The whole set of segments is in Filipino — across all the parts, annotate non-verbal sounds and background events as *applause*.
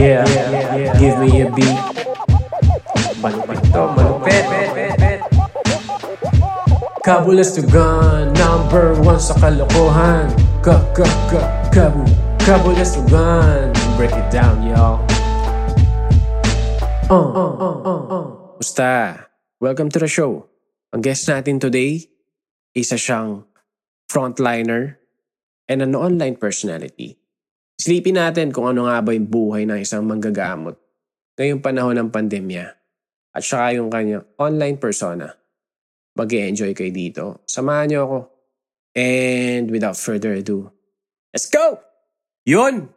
Yeah, give me a beat. Malupit to, gun, number one sa kalokohan. Ka, ka, ka, kabu. Break it down, y'all. Uh, uh, uh, uh, uh. Welcome to the show. Ang guest natin today, isa siyang frontliner and an online personality. Silipin natin kung ano nga ba yung buhay ng isang manggagamot ngayong panahon ng pandemya at saka yung kanyang online persona. mag enjoy kayo dito. Samahan niyo ako. And without further ado, let's go! Yun!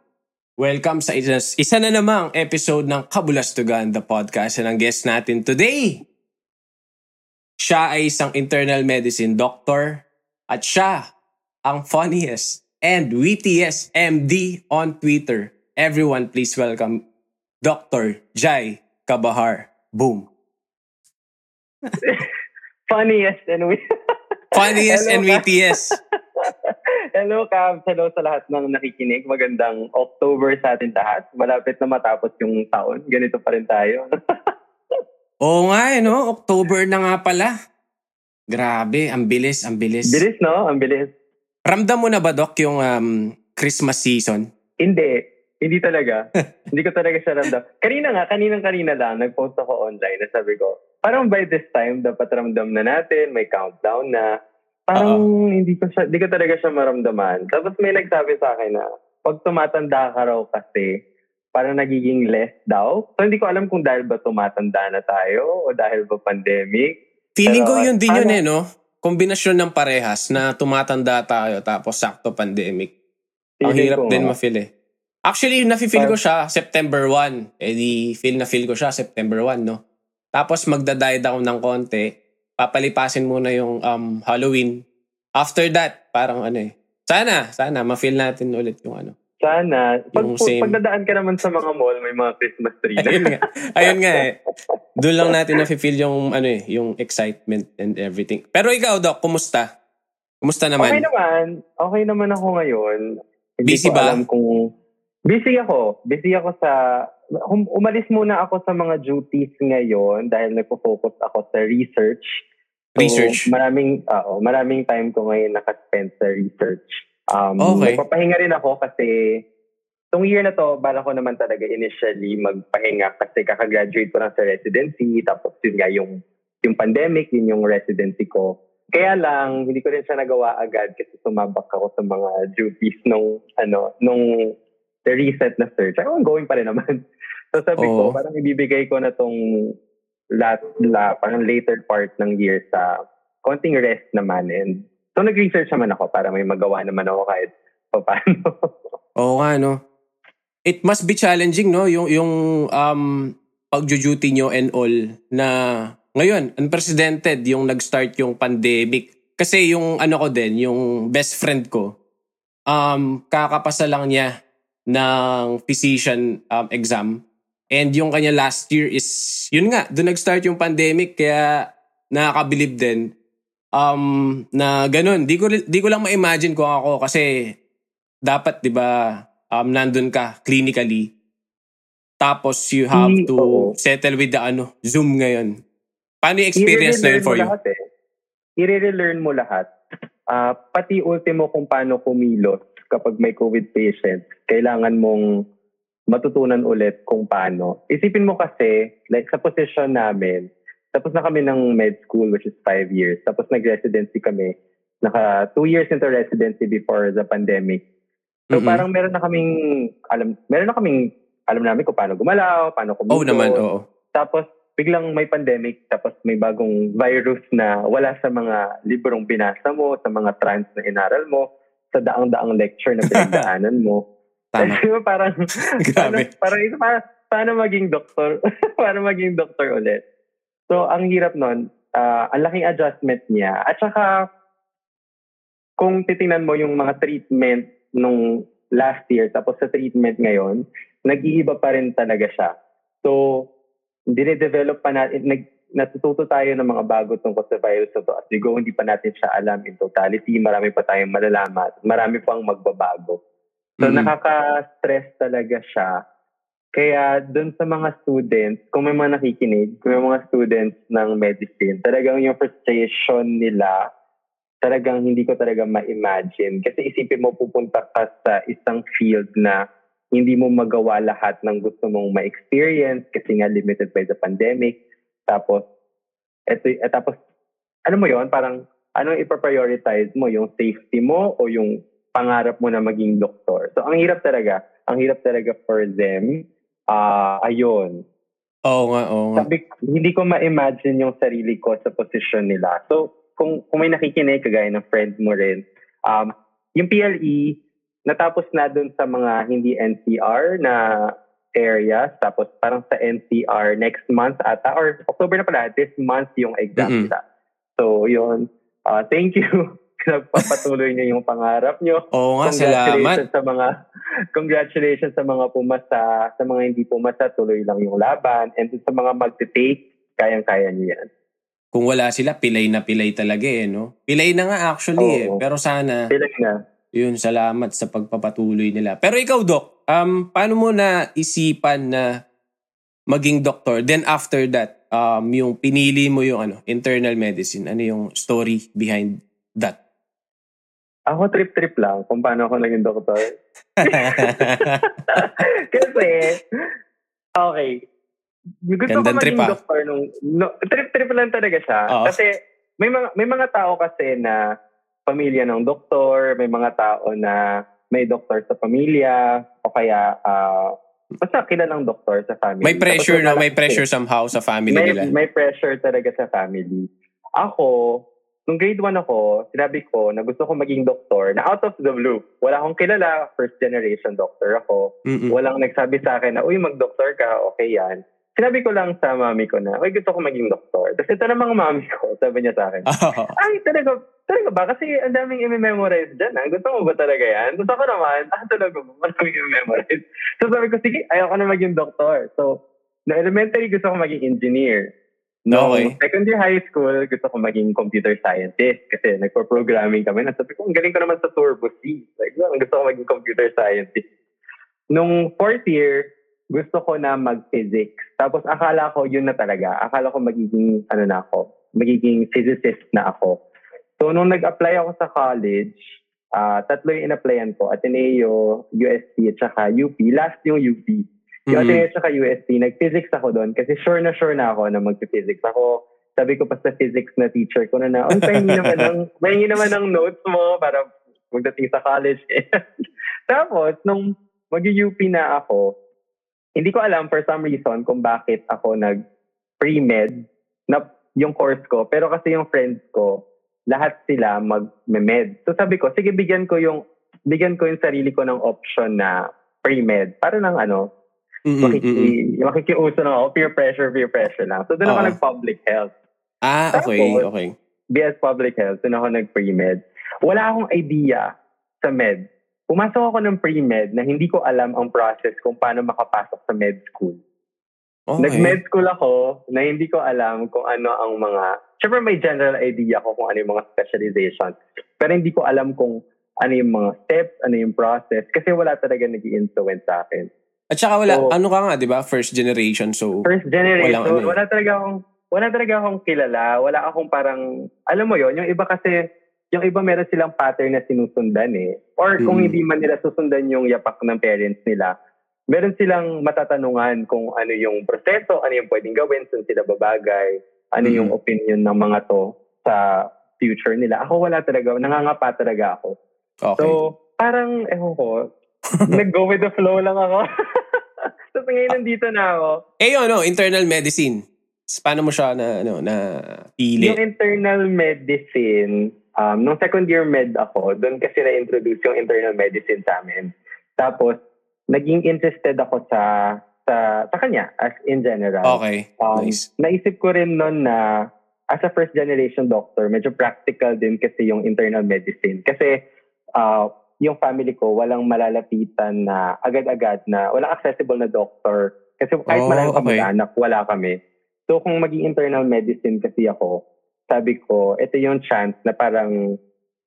Welcome sa isa, isa na namang episode ng Kabulastugan, the podcast. And ang guest natin today, siya ay isang internal medicine doctor at siya ang funniest and wittiest MD on Twitter. Everyone, please welcome Dr. Jai Kabahar. Boom. *laughs* Funniest and wit- *laughs* Funniest and wittiest. *laughs* Hello, Cam. Hello sa lahat ng nakikinig. Magandang October sa atin lahat. Malapit na matapos yung taon. Ganito pa rin tayo. Oo nga eh, no? October na nga pala. Grabe, ang bilis, ang bilis. bilis, no? Ang bilis. Ramdam mo na ba, Doc, yung um, Christmas season? Hindi. Hindi talaga. *laughs* Hindi ko talaga siya ramdam. Kanina nga, kaninang-kanina lang, nag-post ako online na sabi ko, parang by this time, dapat ramdam na natin, may countdown na. Parang hindi ko siya, hindi ko talaga siya maramdaman. Tapos may nagsabi sa akin na, pag tumatanda ka raw kasi, parang nagiging less daw. So hindi ko alam kung dahil ba tumatanda na tayo o dahil ba pandemic. Feeling ko Pero, yun din yun ano? eh, no? Kombinasyon ng parehas na tumatanda tayo tapos sakto pandemic. Ang hirap ko din ma-feel eh. Actually, nafe-feel ko Parang- siya September 1. Eh di, feel na feel ko siya September 1, no? Tapos magda-die down ng konti. Papalipasin muna yung um, Halloween. After that, parang ano eh. Sana, sana, ma-feel natin ulit yung ano. Sana. Pag, Yung same. pagdadaan ka naman sa mga mall, may mga Christmas tree na. Ayun nga. Ayun nga eh. Doon lang natin *laughs* na-feel yung ano eh, yung excitement and everything. Pero ikaw, Doc, kumusta? Kumusta Okay naman? naman. Okay naman ako ngayon. Hindi Busy ba? alam kung... Busy ako. Busy ako sa... Um, umalis muna ako sa mga duties ngayon dahil nagpo-focus ako sa research. So, Research. Maraming, oo, maraming time ko ngayon nakaspend sa research. Um, Okay. Nagpapahinga rin ako kasi itong year na to, bala ko naman talaga initially magpahinga kasi kakagraduate ko lang sa residency. Tapos yun nga yung, yung pandemic, yun yung residency ko. Kaya lang, hindi ko rin siya nagawa agad kasi sumabak ako sa mga duties nung, ano, nung the reset na search. Ay, ongoing pa rin naman. *laughs* So sabi Oo. ko, parang ibibigay ko na tong last, la, parang later part ng year sa konting rest naman. And so nag-research naman ako para may magawa naman ako kahit paano. *laughs* Oo nga, no? It must be challenging, no? Yung, yung um, pag-duty nyo and all na ngayon, unprecedented yung nag-start yung pandemic. Kasi yung ano ko din, yung best friend ko, um, kakapasa lang niya ng physician um, exam. And yung kanya last year is, yun nga, doon nag-start yung pandemic. Kaya nakakabilib din um, na ganun. Di ko, di ko lang ma-imagine kung ako kasi dapat 'di ba um nandun ka clinically tapos you have Mm, to oo. settle with the ano Zoom ngayon. Paano yung experience na yun for you? Lahat, eh. I-relearn mo lahat. Ah, pati ultimo kung paano kumilos kapag may COVID patient, kailangan mong matutunan ulit kung paano. Isipin mo kasi, like sa position namin, tapos na kami ng med school which is five years. Tapos nag-residency kami. Naka two years into residency before the pandemic. So Mhm. parang meron na kaming, alam, meron na kaming, alam namin kung paano gumalaw, paano kumilos. Oh naman, oo. Tapos biglang may pandemic, tapos may bagong virus na wala sa mga librong binasa mo, sa mga trans na inaral mo, sa daang-daang lecture na *laughs* pinagdaanan mo. Tama. Ba *laughs* parang, paano, *laughs* Grabe. parang, parang, paano maging doktor? paano maging doktor ulit? So, ang hirap nun, ah, ang laking adjustment niya. At saka, kung titingnan mo yung mga treatment nung last year, tapos sa treatment ngayon, nag-iiba pa rin talaga siya. So, dine-develop pa natin, nag, natututo tayo ng mga bago tungkol sa virus na to. As we go, hindi pa natin siya alam in totality. Marami pa tayong malalaman. Marami pang magbabago. So, Mhm. nakaka-stress talaga siya. Kaya doon sa mga students, kung may mga nakikinig, kung may mga students ng medicine, talagang yung frustration nila, talagang hindi ko talaga ma-imagine. Kasi isipin mo pupunta ka sa isang field na hindi mo magawa lahat ng gusto mong ma-experience kasi nga limited by the pandemic. Tapos, eto, et, tapos, ano mo yon parang anong ipa-prioritize mo? Yung safety mo o yung pangarap mo na maging doktor? So, ang hirap talaga. Ang hirap talaga for them uh, ayun. Oo nga, oo nga. Sabi, hindi ko ma-imagine yung sarili ko sa position nila. So, kung, kung may nakikinig, kagaya ng friend mo rin, um, yung PLE, natapos na dun sa mga hindi NCR na areas. Tapos parang sa NCR next month ata, or October na pala, this month yung exam mm-hmm. nila. So, yun. Uh, thank you nagpapatuloy niyo yung pangarap niyo. Oo nga, salamat. Sa mga, congratulations sa mga pumasa, sa mga hindi pumasa, tuloy lang yung laban. And sa mga magte-take, kayang-kaya niyo yan. Kung wala sila, pilay na pilay talaga eh, no? Pilay na nga actually Oo. eh. Pero sana, pilay na. yun, salamat sa pagpapatuloy nila. Pero ikaw, Doc, um, paano mo na isipan na maging doktor? Then after that, um, yung pinili mo yung ano, internal medicine, ano yung story behind that? Ako trip-trip lang kung paano ako naging doktor. *laughs* Kasi, okay, gusto Gandang ko maging trip, ah. doktor nung, no, trip-trip lang talaga siya. Oh. Kasi may mga, may mga tao kasi na pamilya ng doktor, may mga tao na may doktor sa pamilya, o kaya uh, basta kilalang doktor sa family. May pressure na, may pressure somehow sa family may, nila. May pressure talaga sa family. Ako, nung grade 1 ako, sinabi ko na gusto ko maging doktor na out of the blue. Wala akong kilala, first generation doctor ako. Mm-mm. Walang nagsabi sa akin na, uy, mag-doktor ka, okay yan. Sinabi ko lang sa mami ko na, uy, gusto ko maging doktor. Tapos ito namang mami ko, *laughs* sabi niya sa akin, oh. ay, talaga, talaga ba? Kasi ang daming i-memorize dyan. Ha? Gusto mo ba talaga yan? Gusto ko naman, ah, talaga ba? Maraming i-memorize. So sabi ko, sige, ayaw ko na maging doktor. So, na elementary, gusto ko maging engineer. No, okay. second year high school, gusto ko maging computer scientist kasi nagpo-programming kami. Nasabi ko, ang galing ko naman sa Turbo C. Like, well, gusto ko maging computer scientist. Nung fourth year, gusto ko na mag-physics. Tapos akala ko yun na talaga. Akala ko magiging, ano na ako, magiging physicist na ako. So, nung nag-apply ako sa college, uh, tatlo yung in-applyan ko. Ateneo, UST, at saka UP. Last yung UP. Yung mm-hmm. Ateneo tsaka UST, nag-physics ako doon kasi sure na sure na ako na mag-physics ako. Sabi ko pa sa physics na teacher ko na na, oh, pahingi naman ng, pahingi naman ng notes mo para magdating sa college. *laughs* Tapos, nung mag-UP na ako, hindi ko alam for some reason kung bakit ako nag-pre-med na yung course ko. Pero kasi yung friends ko, lahat sila mag-med. So sabi ko, sige bigyan ko yung bigyan ko yung sarili ko ng option na pre-med. Para ng ano, Mm-hmm, makiki, mm-hmm. makikiuso na ako. Peer pressure, peer pressure lang. So, doon ako nag-public health. Ah, okay, Tapos, okay. BS Public Health, doon ako nag-pre-med. Wala akong idea sa med. Pumasok ako ng pre-med na hindi ko alam ang process kung paano makapasok sa med school. Okay. Nag-med school ako na hindi ko alam kung ano ang mga... Siyempre may general idea ko kung ano yung mga specialization. Pero hindi ko alam kung ano yung mga steps, ano yung process. Kasi wala talaga nag influence sa akin. At saka wala, so, ano ka nga, di ba? First generation. So, first generation. Walang, ano, wala talaga akong, wala talaga akong kilala. Wala akong parang, alam mo yon yung iba kasi, yung iba meron silang pattern na sinusundan eh. Or kung mm. hindi man nila susundan yung yapak ng parents nila, meron silang matatanungan kung ano yung proseso, ano yung pwedeng gawin, saan sila babagay, ano mm. yung opinion ng mga to sa future nila. Ako wala talaga, nangangapa talaga ako. Okay. So, parang, ewan ko, Nag-go with the flow lang ako. *laughs* Tapos ngayon nandito na ako. Eh yun, no, internal medicine. Paano mo siya na, ano, na pili? Yung internal medicine, um, nung second year med ako, doon kasi na-introduce yung internal medicine sa amin. Tapos, naging interested ako sa sa sa kanya as in general. Okay. Um, nice. Naisip ko rin noon na as a first generation doctor, medyo practical din kasi yung internal medicine. Kasi uh, yung family ko walang malalapitan na agad-agad na walang accessible na doctor. Kasi kahit oh, maraming okay. kamag-anak, wala kami. So kung maging internal medicine kasi ako, sabi ko, ito yung chance na parang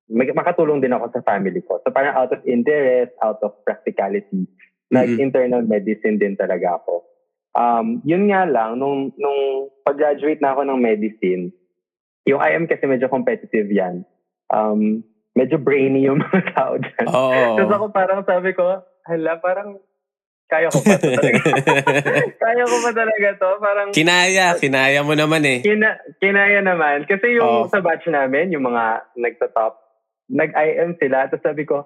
makatulong din ako sa family ko. So parang out of interest, out of practicality, Nag-internal medicine din talaga ako. Um, yun nga lang, nung, nung pag-graduate na ako ng medicine, yung IM kasi medyo competitive yan. Um, medyo brainy yung mga *laughs* tao dyan. Oo. Tapos ako parang sabi ko, hala, parang kaya ko pa to talaga. *laughs* kaya ko pa talaga to. Parang, Kinaya, kinaya mo naman eh. kina, kinaya naman. Kasi yung Oo. sa batch namin, yung mga nagtatop, nag-IM sila. Tapos sabi ko,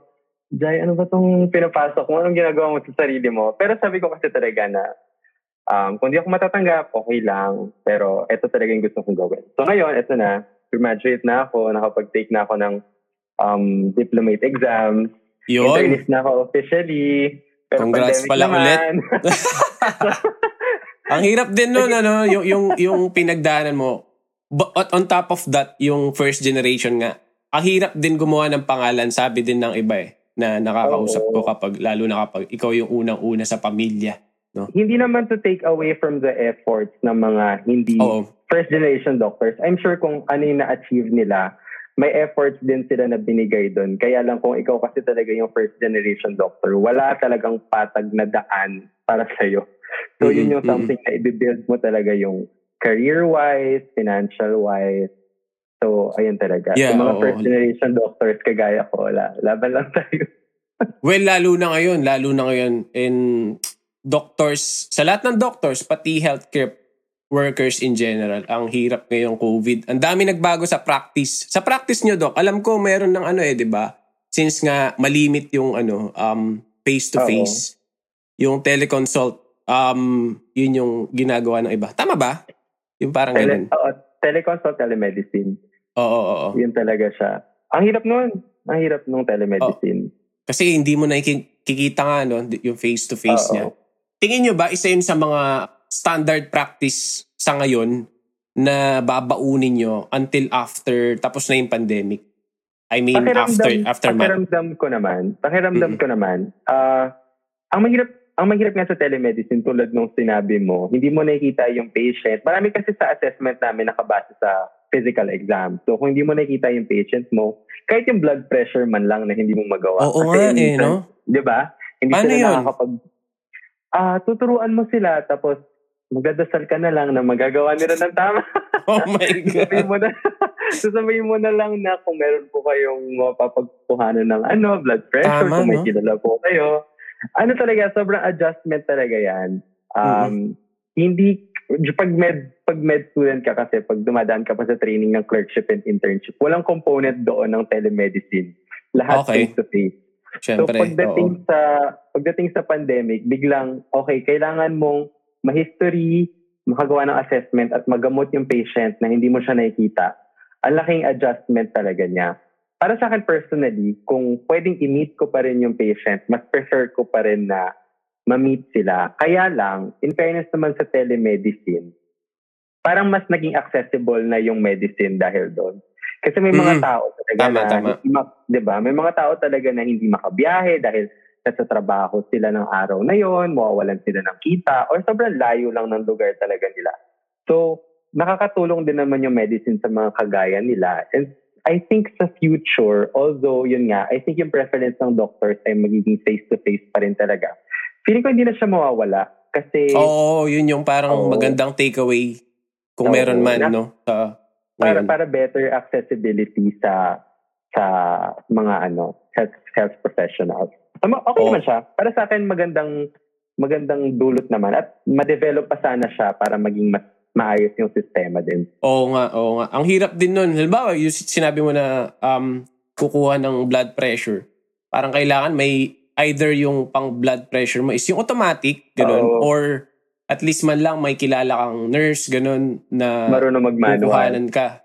Jai, ano ba tong pinapasok mo? Anong ginagawa mo sa sarili mo? Pero sabi ko kasi talaga na, um, kung di ako matatanggap, okay lang. Pero ito talaga yung gusto kong gawin. So ngayon, ito na. Graduate na ako. Nakapag-take na ako ng um, diplomate exams. Yun. Internist na ako officially. Pero Congrats pala naman. *laughs* Ang hirap din nun, ano, yung, yung, yung pinagdaanan mo. But on top of that, yung first generation nga, ang hirap din gumawa ng pangalan, sabi din ng iba eh, na nakakausap ko kapag, lalo na kapag ikaw yung unang-una sa pamilya. hindi naman to take away from the efforts ng mga hindi Oo. first generation doctors. I'm sure kung ano yung na-achieve nila, may efforts din sila na binigay doon. Kaya lang kung ikaw kasi talaga yung first generation doctor, wala talagang patag na daan para sa'yo. So yun yung Mhm, something na i-build mo talaga yung career-wise, financial-wise. So, ayun talaga. Yeah, yung mga oo. first generation doctors, kagaya ko, wala. Laban lang *laughs* tayo. Well, lalo na ngayon, lalo na ngayon, in doctors, sa lahat ng doctors, pati healthcare workers in general, ang hirap ngayong COVID. Ang dami nagbago sa practice. Sa practice nyo, Doc, alam ko meron ng ano eh, di ba? Since nga malimit yung ano, um, face-to-face, yung teleconsult, um, yun yung ginagawa ng iba. Tama ba? Yung parang ganun. Tele, oo, teleconsult, telemedicine. Oo, oo, oo. Yun talaga siya. Ang hirap nun. Ang hirap nung telemedicine. Kasi hindi mo nakikita nga, no, yung face-to-face Oo. niya. Tingin nyo ba, isa yun sa mga standard practice sa ngayon na babaunin nyo until after, tapos na yung pandemic? I mean, after, aftermath. pakiramdam ko naman, pakiramdam ko naman, ah, ang mahirap, ang mahirap nga sa telemedicine tulad nung sinabi mo, hindi mo nakikita yung patient. Marami kasi sa assessment namin nakabase sa physical exam. So kung hindi mo nakikita yung patient mo, kahit yung blood pressure man lang na hindi mo magawa. Oo nga eh, no? Di ba? Hindi Paano sila yun? nakakapag... Ah, tuturuan mo sila tapos magdadasal ka na lang na magagawa nila ng tama. *laughs* Oh my *laughs* sasabihin God. mo na, sasabihin mo na lang na kung meron po kayong mapapagkuhanan ng ano, blood pressure, Tama, kung may no? kilala po kayo. Ano talaga, sobrang adjustment talaga yan. Um, Hindi, pag med, pag med student ka kasi, pag dumadaan ka pa sa training ng clerkship and internship, walang component doon ng telemedicine. Lahat Okay. face-to-face. Siyempre, so pagdating oo. sa pagdating sa pandemic, biglang okay, kailangan mong ma-history, makagawa ng assessment at magamot yung patient na hindi mo siya nakikita. Ang laking adjustment talaga niya. Para sa akin personally, kung pwedeng i-meet ko pa rin yung patient, mas prefer ko pa rin na ma-meet sila. Kaya lang, in fairness naman sa telemedicine, parang mas naging accessible na yung medicine dahil doon. Kasi may mga Mm. tao talaga Tama, na, tama. hindi ma- 'di ba? May mga tao talaga na hindi makabiyahe dahil nasa trabaho sila ng araw na yon, mawawalan sila ng kita, or sobrang layo lang ng lugar talaga nila. So, nakakatulong din naman yung medicine sa mga kagaya nila. And I think sa future, although yun nga, I think yung preference ng doctors ay magiging face-to-face pa rin talaga. Feeling ko hindi na siya mawawala kasi Oo, yun yung parang Oo. magandang takeaway kung Oo. meron man, Na- no? Sa, para ngayon. para better accessibility sa sa mga ano health health professionals. Okay Oo. naman siya. Para sa akin magandang magandang dulot naman at ma-develop pa sana siya para maging mas maayos yung sistema din. Oo nga, oo nga. Ang hirap din nun. Halimbawa, yung sinabi mo na um, kukuha ng blood pressure. Parang kailangan may either yung pang blood pressure mo is yung automatic, ganun, Oo. or at least man lang may kilala kang nurse, ganun, na Marunong mag-manual. ka.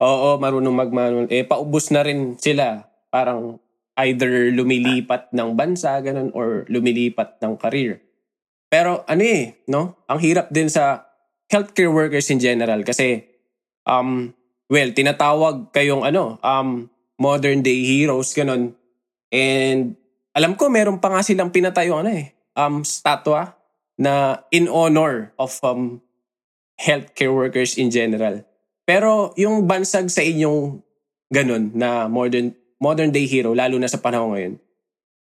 Oo, marunong mag-manual. Eh, paubos na rin sila. Parang either lumilipat ng bansa, ganun, or lumilipat ng career. Pero ano eh, no? Ang hirap din sa healthcare workers in general kasi um well, tinatawag kayong ano, um modern day heroes ganun. And alam ko meron pa nga silang pinatayo ano eh, um statwa na in honor of um healthcare workers in general. Pero yung bansag sa inyong ganun na modern modern day hero lalo na sa panahon ngayon.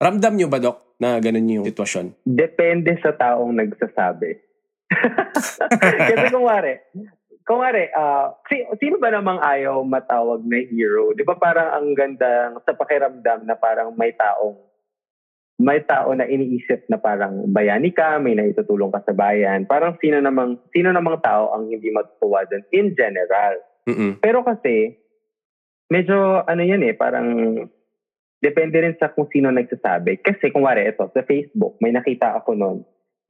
Ramdam nyo ba, Doc, na ganun yung sitwasyon? Depende sa taong nagsasabi. *laughs* Kasi kung wari, kung wari, uh, si, sino ba namang ayaw matawag na hero? Di ba parang ang ganda sa pakiramdam na parang may taong may tao na iniisip na parang bayani ka, may naitutulong ka sa bayan. Parang sino namang sino namang tao ang hindi matutuwa doon in general. Mm-mm. Pero kasi medyo ano yan eh, parang depende rin sa kung sino nagsasabi. Kasi kung wari ito, sa Facebook, may nakita ako noon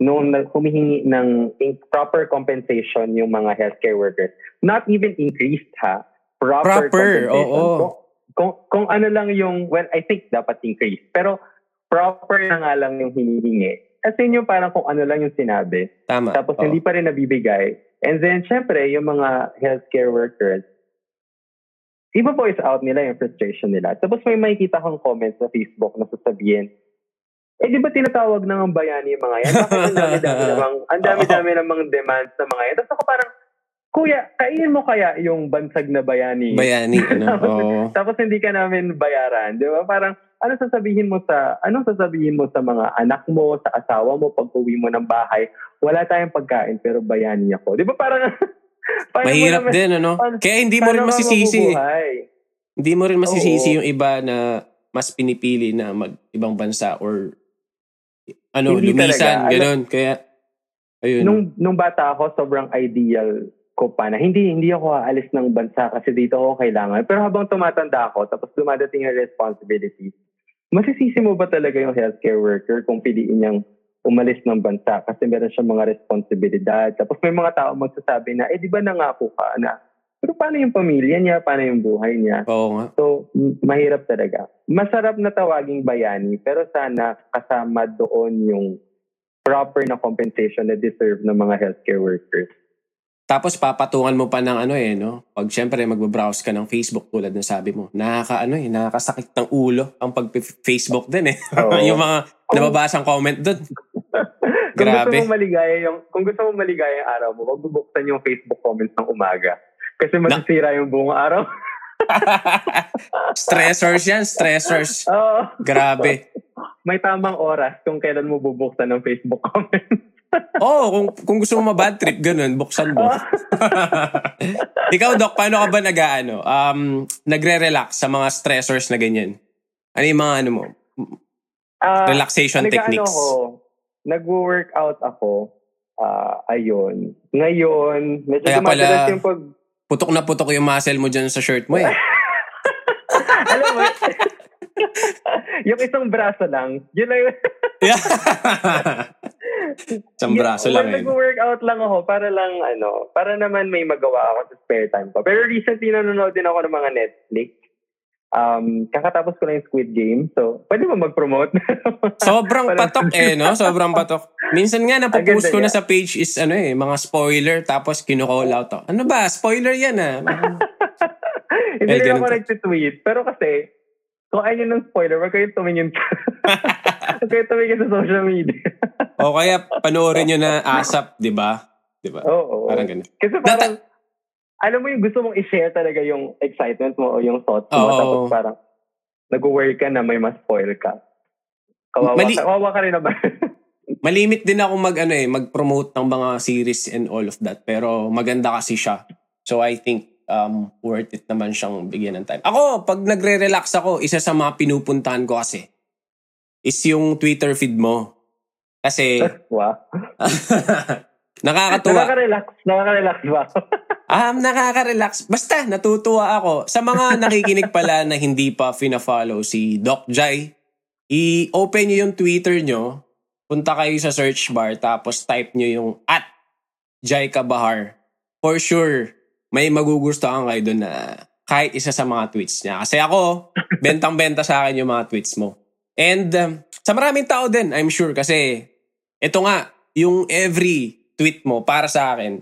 nung humihingi ng proper compensation yung mga healthcare workers. Not even increased ha. Proper, proper compensation. oo. Kung, kung, kung ano lang yung, well, I think dapat increase. Pero proper na nga lang yung hinihingi. Kasi yung parang kung ano lang yung sinabi. Tama. Tapos oo. hindi pa rin nabibigay. And then, syempre, yung mga healthcare workers, iba voice out nila yung frustration nila. Tapos may makikita kang comments sa Facebook na sasabihin, eh, di ba tinatawag ng ang bayani yung mga yan? Bakit ang dami-dami *laughs* namang, ang dami-dami namang demands ng mga yan? Tapos ako parang, Kuya, kainin mo kaya yung bansag na bayani? Bayani, *laughs* ano? tapos, tapos hindi ka namin bayaran, di ba? Parang, ano sasabihin mo sa, ano sasabihin mo sa mga anak mo, sa asawa mo, pag uwi mo ng bahay, wala tayong pagkain, pero bayani ako. Di ba parang, *laughs* Mahirap naman- din, ano? Kaya hindi mo rin masisisi. Hindi mo rin masisisi Oo. yung iba na mas pinipili na mag-ibang bansa or ano, Hindi lumisan, talaga. Ano- ganun. Kaya, ayun. Nung, nung bata ako, sobrang ideal ko pa na hindi hindi ako aalis ng bansa kasi dito ako kailangan. Pero habang tumatanda ako, tapos dumadating ang responsibilities, masisisi mo ba talaga yung healthcare worker kung piliin niyang umalis ng bansa kasi meron siyang mga responsibilidad. Tapos may mga tao magsasabi na, eh di ba nangako ka na? Pero paano yung pamilya niya? Paano yung buhay niya? Oo nga. So, mahirap talaga. Masarap na tawaging bayani, pero sana kasama doon yung proper na compensation na deserve ng mga healthcare workers. Tapos papatungan mo pa ng ano eh, no? Pag syempre magbabrowse ka ng Facebook tulad ng sabi mo, nakaka ano eh, nakakasakit ng ulo ang pag-Facebook din eh. *laughs* Oo. yung mga nababasang comment doon. *laughs* kung Grabe. gusto mo maligaya yung kung gusto mo maligaya yung araw mo, wag mo buksan yung Facebook comments ng umaga. Kasi masisira yung buong araw. *laughs* stressors yan, stressors. Oo. Grabe. May tamang oras kung kailan mo bubuksan ng Facebook comments. Oo, oh, kung, kung gusto mo ma-bad trip, ganun, buksan mo. *laughs* Ikaw, Doc, paano ka ba nag ano, um, nagre-relax sa mga stressors na ganyan? Ano yung mga ano mo? Ah, Relaxation nag-ano techniques. Ako, nag-workout ako. Ah, ayun. Ngayon, medyo Kaya pala- yung pag... Putok na putok yung muscle mo dyan sa shirt mo eh. *laughs* Alam mo, *laughs* yung isang braso lang, yun lang yung... Isang braso lang eh. nag-workout lang ako para lang, ano, para naman may magawa ako sa spare time ko. Pero recently, nanonood din ako ng mga Netflix. Um, kakatapos ko lang yung Squid Game. So, pwede mo mag-promote? *laughs* Sobrang patok eh, no? Sobrang patok. Minsan nga napopost ko ganda na sa page is ano eh, mga spoiler tapos kino-call out ako. Ano ba? Spoiler yan ah. *laughs* Hindi Eh, rin ako nag-tweet. Pero kasi, kung ayaw nyo ng spoiler, wag kayong tumingin sa... *laughs* wag kayong tumingin sa social media. o kaya panoorin nyo na ASAP, di ba? Di ba? Oo. Parang ganun. Kasi parang, alam mo yung gusto mong i-share talaga yung excitement mo o yung thoughts mo. Oo. Tapos parang, nag-worry ka na may ma-spoil ka. Kawawa, Mali- ka, kawawa ka rin naman. *laughs* Malimit din ako mag ano eh, mag-promote ng mga series and all of that. Pero maganda kasi siya. So I think um, worth it naman siyang bigyan ng time. Ako, pag nagre-relax ako, isa sa mga pinupuntahan ko kasi is yung Twitter feed mo. Kasi *laughs* wow. *laughs* nakakatuwa. Nakaka-relax. Nakaka-relax ba? *laughs* Um, nakaka-relax. Basta, natutuwa ako. Sa mga nakikinig pala na hindi pa fina-follow si Doc Jai, i-open nyo yung Twitter nyo, punta kayo sa search bar, tapos type nyo yung at Jai Kabahar. For sure, may magugustuhan kayo doon na kahit isa sa mga tweets niya. Kasi ako, *laughs* bentang-benta sa akin yung mga tweets mo. And um, sa maraming tao din, I'm sure. Kasi ito nga, yung every tweet mo para sa akin,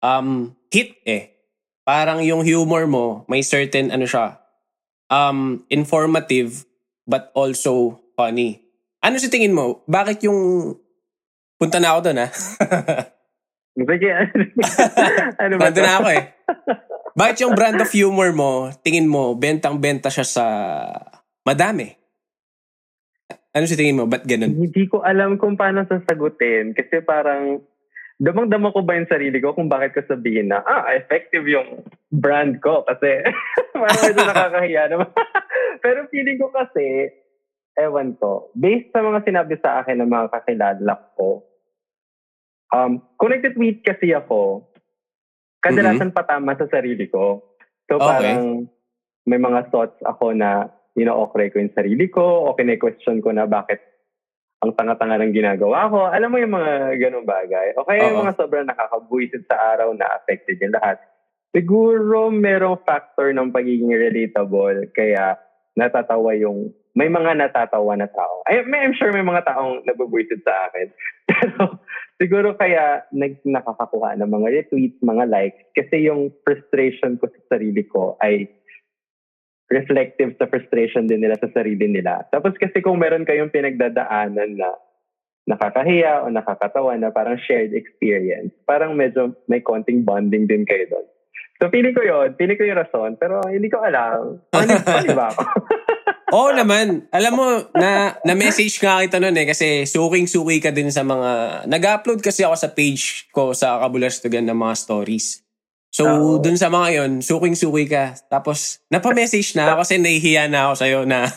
um, hit eh. Parang yung humor mo, may certain ano siya, um, informative but also funny. Ano sa tingin mo? Bakit yung... Punta na ako doon ha. *laughs* Sige. *laughs* ano ba Nandun na ako eh. *laughs* Bakit yung brand of humor mo, tingin mo, bentang-benta siya sa madami? Ano si tingin mo? Ba't ganun? Hindi ko alam kung paano sasagutin. Kasi parang, damang-dama ko ba yung sarili ko kung bakit ko sabihin na, ah, effective yung brand ko. Kasi, *laughs* parang medyo nakakahiya naman. Pero feeling ko kasi, ewan ko, based sa mga sinabi sa akin ng mga kakilala ko, um, kung nagtitweet kasi ako, kadalasan mm-hmm. patama sa sarili ko. So okay. parang may mga thoughts ako na ino-okray ko yung sarili ko o kine-question ko na bakit ang tanga-tanga ng ginagawa ko. Alam mo yung mga ganong bagay. O kaya yung mga sobrang nakakabuisit sa araw na affected yung lahat. Siguro merong factor ng pagiging relatable kaya natatawa yung may mga natatawa na tao. Ay, may, I'm sure may mga taong nagbubuisit sa akin. *laughs* Pero siguro kaya nag, nakakakuha ng mga retweets, mga likes kasi yung frustration ko sa sarili ko ay reflective sa frustration din nila sa sarili nila. Tapos kasi kung meron kayong pinagdadaanan na nakakahiya o nakakatawa na parang shared experience, parang medyo may konting bonding din kayo doon. So feeling ko yun, feeling ko yung rason, pero hindi ko alam. Honest *laughs* pa ba ako? Oo naman. Alam mo, na, na-message nga kita noon eh kasi suking-suki ka din sa mga... Nag-upload kasi ako sa page ko sa Kabulastugan ng mga stories. So, Uh-oh. dun sa mga yon suking-suki ka. Tapos, napamessage na ako kasi nahihiya na ako sa'yo na,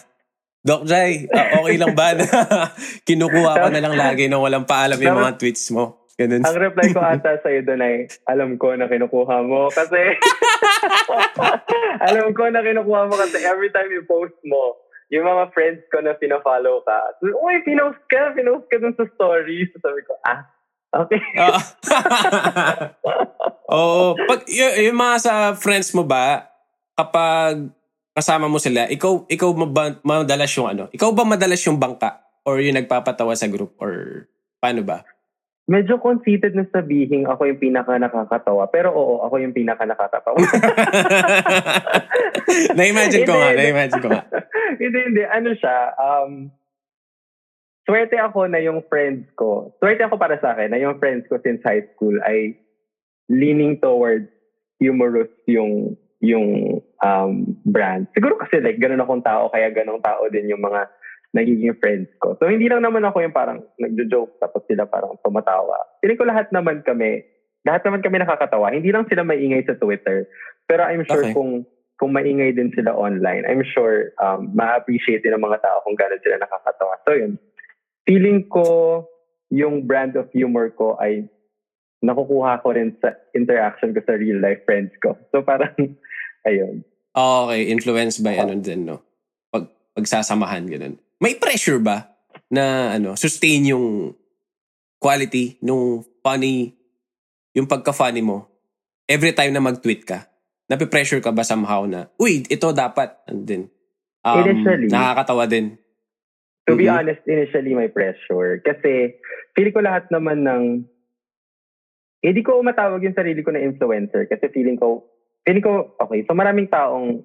Doc Jai, uh, okay lang ba na *laughs* kinukuha ko na lang lagi nang walang paalam yung mga tweets mo? Ganun. Ang reply ko ata sa'yo doon ay, alam ko na kinukuha mo kasi, *laughs* *laughs* alam ko na kinukuha mo kasi every time you post mo, yung mga friends ko na pina-follow ka, uy, pinost ka, pinost ka dun sa stories. So, sabi ko, ah, Okay. Uh, *laughs* Oo. Pag, y- yung mga sa friends mo ba, kapag kasama mo sila, ikaw, ikaw ba, madalas yung ano? Ikaw ba madalas yung bangka? Or yung nagpapatawa sa group? Or paano ba? Medyo conceited na sabihin ako yung pinaka nakakatawa. Pero oo, ako yung pinaka nakakatawa. *laughs* na-imagine ko nga, na-imagine ko nga. Hindi, hindi. Ano siya, um, swerte ako na yung friends ko, swerte ako para sa akin na yung friends ko since high school ay leaning towards humorous yung yung um, brand. Siguro kasi like ganun akong tao kaya ganung tao din yung mga nagiging friends ko. So hindi lang naman ako yung parang nagjo-joke tapos sila parang tumatawa. Piling ko lahat naman kami, lahat naman kami nakakatawa. Hindi lang sila maingay sa Twitter. Pero I'm sure okay. kung kung maingay din sila online, I'm sure um, ma-appreciate din ng mga tao kung gano'n sila nakakatawa. So yun, feeling ko yung brand of humor ko ay nakukuha ko rin sa interaction ko sa real life friends ko. So parang, *laughs* ayun. Oh, okay, influenced by uh, ano din, no? Pag, pagsasamahan, ganun. May pressure ba na ano, sustain yung quality nung funny, yung pagka-funny mo every time na mag-tweet ka? Nape-pressure ka ba somehow na, uy, ito dapat, and then, um, Initially, nakakatawa din. To mm-hmm. be honest, initially may pressure. Kasi, feeling ko lahat naman ng, hindi eh, ko matawag yung sarili ko na influencer. Kasi feeling ko, feeling ko, okay, so maraming taong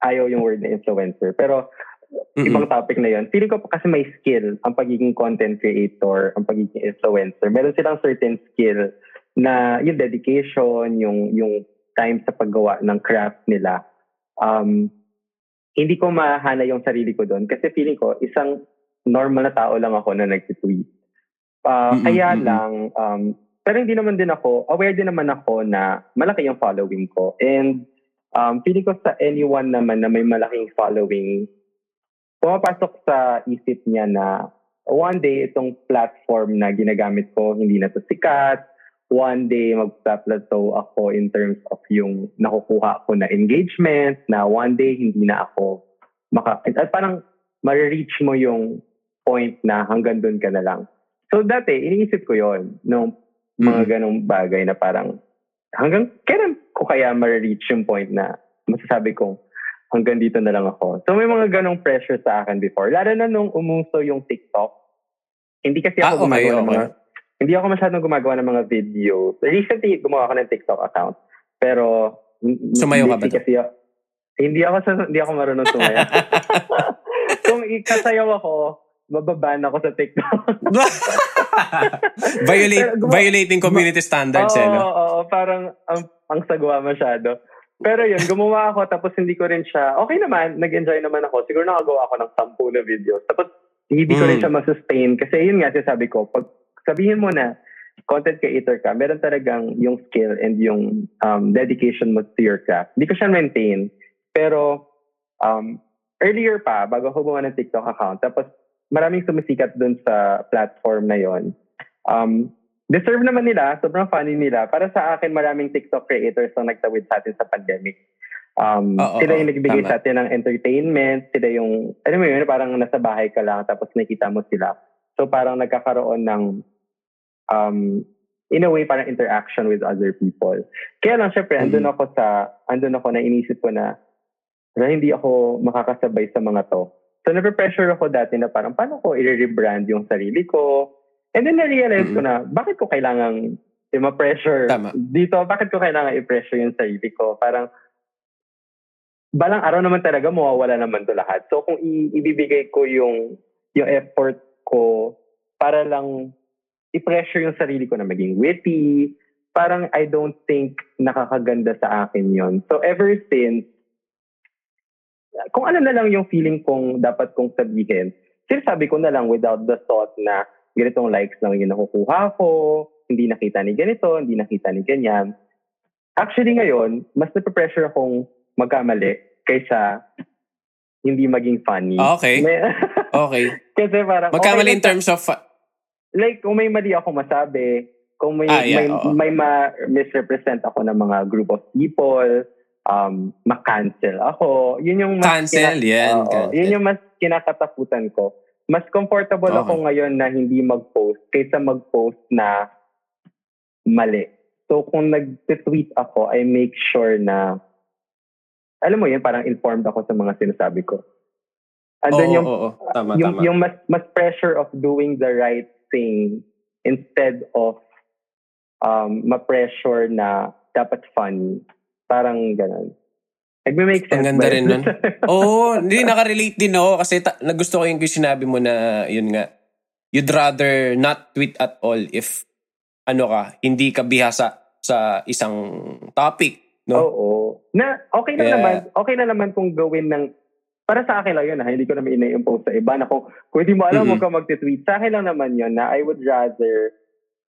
ayaw yung word na influencer. Pero, mm-hmm. ibang topic na yon. Feeling ko kasi may skill ang pagiging content creator, ang pagiging influencer. Meron silang certain skill na yung dedication, yung yung time sa paggawa ng craft nila. Um, hindi ko mahana yung sarili ko doon kasi feeling ko isang normal na tao lang ako na nag-tweet. Uh, mm-hmm, kaya mm-hmm. lang, um, pero hindi naman din ako, aware din naman ako na malaki yung following ko. And um, feeling ko sa anyone naman na may malaking following, pumapasok sa isip niya na one day itong platform na ginagamit ko hindi na to sikat, one day magpa-plateau ako in terms of yung nakukuha ko na engagement, na one day hindi na ako maka... At parang ma-reach mo yung point na hanggang doon ka na lang. So dati, iniisip ko yon nung mga mm. ganong bagay na parang hanggang kailan ko kaya ma-reach yung point na masasabi kong hanggang dito na lang ako. So may mga ganong pressure sa akin before. Lalo na nung umuso yung TikTok. Hindi kasi ako ah, okay, gumagawa okay. ng mga hindi ako masyadong gumagawa ng mga video. Recently, gumawa ako ng TikTok account. Pero, Sumayo ka ba kasi, hindi ako sa, hindi ako marunong sumayo. *laughs* Kung ikasayaw ako, mababan ako sa TikTok. *laughs* Violate, violating community standards, oo, eh, no? Oo, oo, parang ang, ang sagwa masyado. Pero yun, gumawa ako tapos hindi ko rin siya, okay naman, nag-enjoy naman ako. Siguro nakagawa ako ng sampu na videos. Tapos hindi ko rin Mm. siya masustain. Kasi yun nga, sabi ko, pag sabihin mo na content creator ka, meron talagang yung skill and yung um, dedication mo to your craft. Hindi ko siya maintain. Pero um, earlier pa, bago ako gumawa ng TikTok account, tapos maraming sumisikat dun sa platform na yon. Um, deserve naman nila, sobrang funny nila. Para sa akin, maraming TikTok creators ang nagtawid sa atin sa pandemic. Um, Oo, sila yung nagbigay tama. sa atin ng entertainment, sila yung, alam mo yun, parang nasa bahay ka lang, tapos nakita mo sila. So parang nagkakaroon ng, um, in a way, parang interaction with other people. Kaya lang, syempre, andun Mhm. ako sa, andun ako na inisip ko na, na hindi ako makakasabay sa mga to. So, nape-pressure ako dati na parang, paano ko i-rebrand yung sarili ko? And then, na-realize ko na, bakit ko kailangan i-pressure Tama. dito? Bakit ko kailangan i-pressure yung sarili ko? Parang, balang araw naman talaga, mawawala naman to lahat. So, kung i- ibibigay ko yung, yung effort ko para lang i-pressure yung sarili ko na maging witty, parang I don't think nakakaganda sa akin yon. So, ever since, kung ano na lang yung feeling kong dapat kong sabihin, sinasabi ko na lang without the thought na ganitong likes lang yung nakukuha ko, hindi nakita ni ganito, hindi nakita ni ganyan. Actually ngayon, mas nape-pressure akong magkamali kaysa hindi maging funny. Ah, okay. May- *laughs* Okay. kasi parang, Magkamali okay in terms of... uh, like kung may mali ako masabi, kung may Ah, yeah, may, oo. may ma-misrepresent ako ng mga group of people, um, ma-cancel ako. Yun yung mas Cancel, yan, Oo, cancel. yun yung mas kinakatakutan ko. Mas comfortable Okay. ako ngayon na hindi mag-post kaysa mag-post na mali. So kung nag-tweet ako, I make sure na alam mo yun, parang informed ako sa mga sinasabi ko. And then Oo, yung oo, oo. Tama, yung, tama. yung mas, mas pressure of doing the right thing instead of um, ma-pressure na dapat funny. Parang ganun. Nagme-make sense Ang ganda rin nun. *laughs* Oo, hindi, nakarelate din ako kasi ta- nagusto ko yung sinabi mo na, yun nga, you'd rather not tweet at all if, ano ka, hindi ka bihasa sa isang topic, no? Oo. Na, okay na Kaya- naman, okay na naman kung gawin ng, para sa akin lang yun, ha, hindi ko naman ina-impose sa iba na kung, kung hindi mo alam, Mhm. huwag ka mag-tweet. Sa akin lang naman yun na I would rather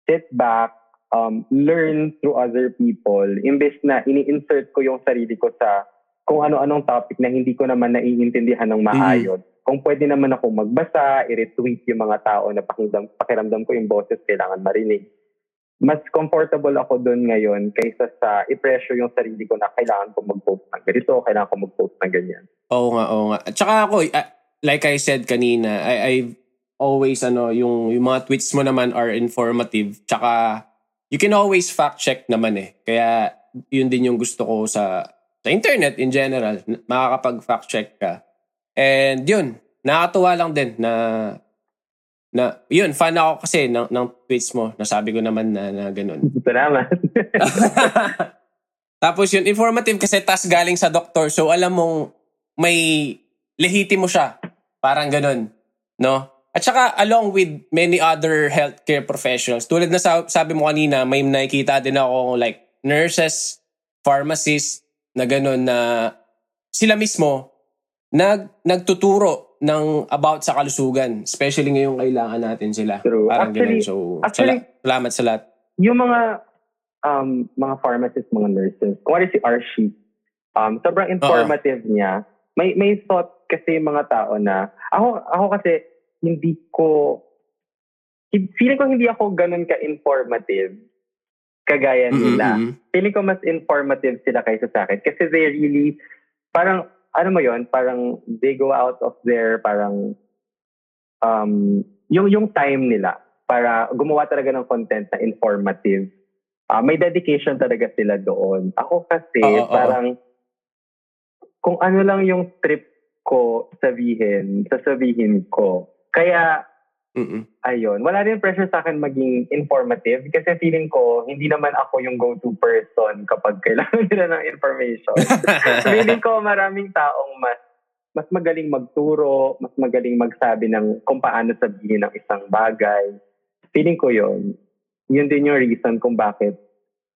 sit back, um, learn through other people, imbes na ini-insert ko yung sarili ko sa kung ano-anong topic na hindi ko naman naiintindihan ng maayos. Kung pwede naman ako magbasa, i-retweet yung mga tao na pakiramdam, pakiramdam ko yung boses kailangan marinig. Mas comfortable ako doon ngayon kaysa sa i-pressure yung sarili ko na kailangan ko mag-post ng ganito, kailangan ko mag-post ng ganyan. Oo nga, oo nga. At saka ako, ah, like I said kanina, I, I've always, ano, yung, yung mga tweets mo naman are informative. Tsaka, you can always fact check naman eh. Kaya, yun din yung gusto ko sa, sa internet in general. Makakapag fact check ka. And yun, nakakatuwa lang din na, na, yun, fan ako kasi ng, ng tweets mo. Nasabi ko naman na, na ganun. *laughs* Salamat. *laughs* Tapos yun, informative kasi tas galing sa doktor. So alam mong may lehitimo siya. Parang ganun. No? At saka along with many other healthcare professionals, tulad na sa, sabi mo kanina, may nakikita din ako like nurses, pharmacists, na ganun na sila mismo nag, nagtuturo ng about sa kalusugan. Especially ngayong kailangan natin sila. True. Parang Actually- ganun. So, actually- sala- salamat sa lahat. yung mga um, mga pharmacists, mga nurses, kung ano si Archie, um, sobrang informative niya. May may thought kasi yung mga tao na, ako, ako kasi, hindi ko, feeling ko hindi ako ganun ka-informative kagaya nila. Mm-mm. Feeling ko mas informative sila kaysa sa akin. Kasi they really, parang, ano mo yon parang they go out of their, parang, um, yung, yung time nila para gumawa talaga ng content na informative. Ah, may dedication talaga sila doon. Ako kasi, Oo, oo. parang, kung ano lang yung trip ko sabihin, sasabihin ko. Kaya, Mm-mm. ayun, wala rin pressure sa akin maging informative kasi feeling ko, hindi naman ako yung go-to person kapag *laughs* kailangan nila ng information. *laughs* feeling ko maraming taong mas mas magaling magturo, mas magaling magsabi ng kung paano sabihin ng isang bagay. Feeling ko yon Yun din yung reason kung bakit